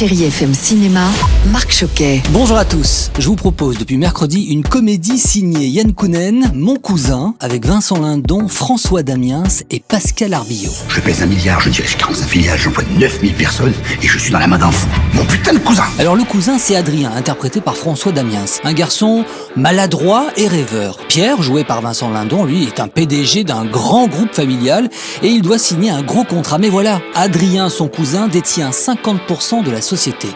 Chérie FM Cinéma, Marc Choquet. Bonjour à tous. Je vous propose depuis mercredi une comédie signée Yann Kounen, Mon cousin, avec Vincent Lindon, François Damiens et Pascal Arbillot. Je pèse un milliard, je dirige 45 filiales, j'emploie 9000 personnes et je suis dans la main d'un fou. Mon putain de cousin Alors le cousin, c'est Adrien, interprété par François Damiens. Un garçon maladroit et rêveur. Pierre, joué par Vincent Lindon, lui, est un PDG d'un grand groupe familial et il doit signer un gros contrat. Mais voilà, Adrien, son cousin, détient 50% de la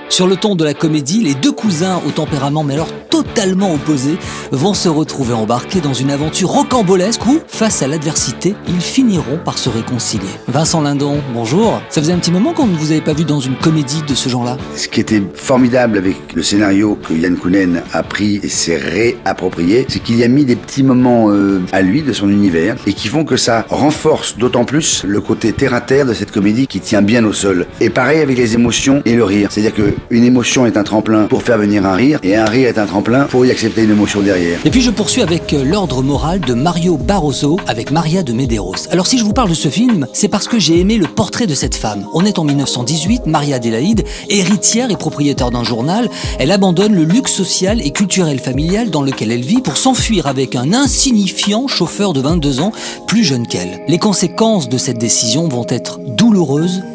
Sur le ton de la comédie, les deux cousins au tempérament mais alors totalement opposés vont se retrouver embarqués dans une aventure rocambolesque où, face à l'adversité, ils finiront par se réconcilier. Vincent Lindon, bonjour. Ça faisait un petit moment qu'on ne vous avait pas vu dans une comédie de ce genre-là. Ce qui était formidable avec le scénario que Yann Kounen a pris et s'est réapproprié, c'est qu'il y a mis des petits moments euh, à lui, de son univers, et qui font que ça renforce d'autant plus le côté terre-à-terre de cette comédie qui tient bien au sol. Et pareil avec les émotions et le C'est-à-dire qu'une émotion est un tremplin pour faire venir un rire, et un rire est un tremplin pour y accepter une émotion derrière. Et puis je poursuis avec euh, l'ordre moral de Mario Barroso avec Maria de Medeiros. Alors si je vous parle de ce film, c'est parce que j'ai aimé le portrait de cette femme. On est en 1918, Maria Adélaïde, héritière et propriétaire d'un journal, elle abandonne le luxe social et culturel familial dans lequel elle vit pour s'enfuir avec un insignifiant chauffeur de 22 ans, plus jeune qu'elle. Les conséquences de cette décision vont être douloureuses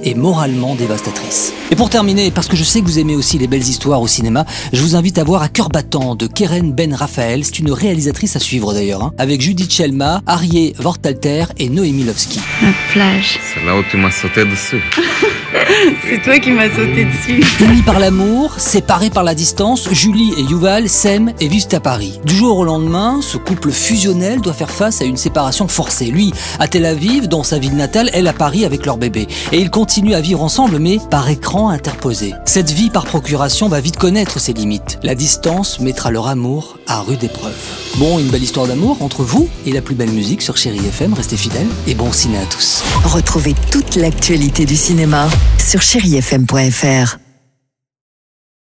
et moralement dévastatrices. Et pour terminer, parce que je sais que vous aimez aussi les belles histoires au cinéma, je vous invite à voir À cœur battant de Keren Ben Raphaël. C'est une réalisatrice à suivre d'ailleurs, hein, avec Judith Chelma, Arié Vortalter et Noémie Lovski. La plage. C'est là où tu m'as sauté dessus. C'est toi qui m'as sauté dessus. Unis par l'amour, séparés par la distance, Julie et Yuval s'aiment et vivent à Paris. Du jour au lendemain, ce couple fusionnel doit faire face à une séparation forcée. Lui à Tel Aviv, dans sa ville natale, elle à Paris avec leur bébé. Et ils continuent à vivre ensemble, mais par écran interposé. Cette vie par procuration va vite connaître ses limites. La distance mettra leur amour à rude épreuve. Bon, une belle histoire d'amour entre vous et la plus belle musique sur Chéri FM. Restez fidèles et bon ciné à tous. Retrouvez toute l'actualité du cinéma sur chérifm.fr.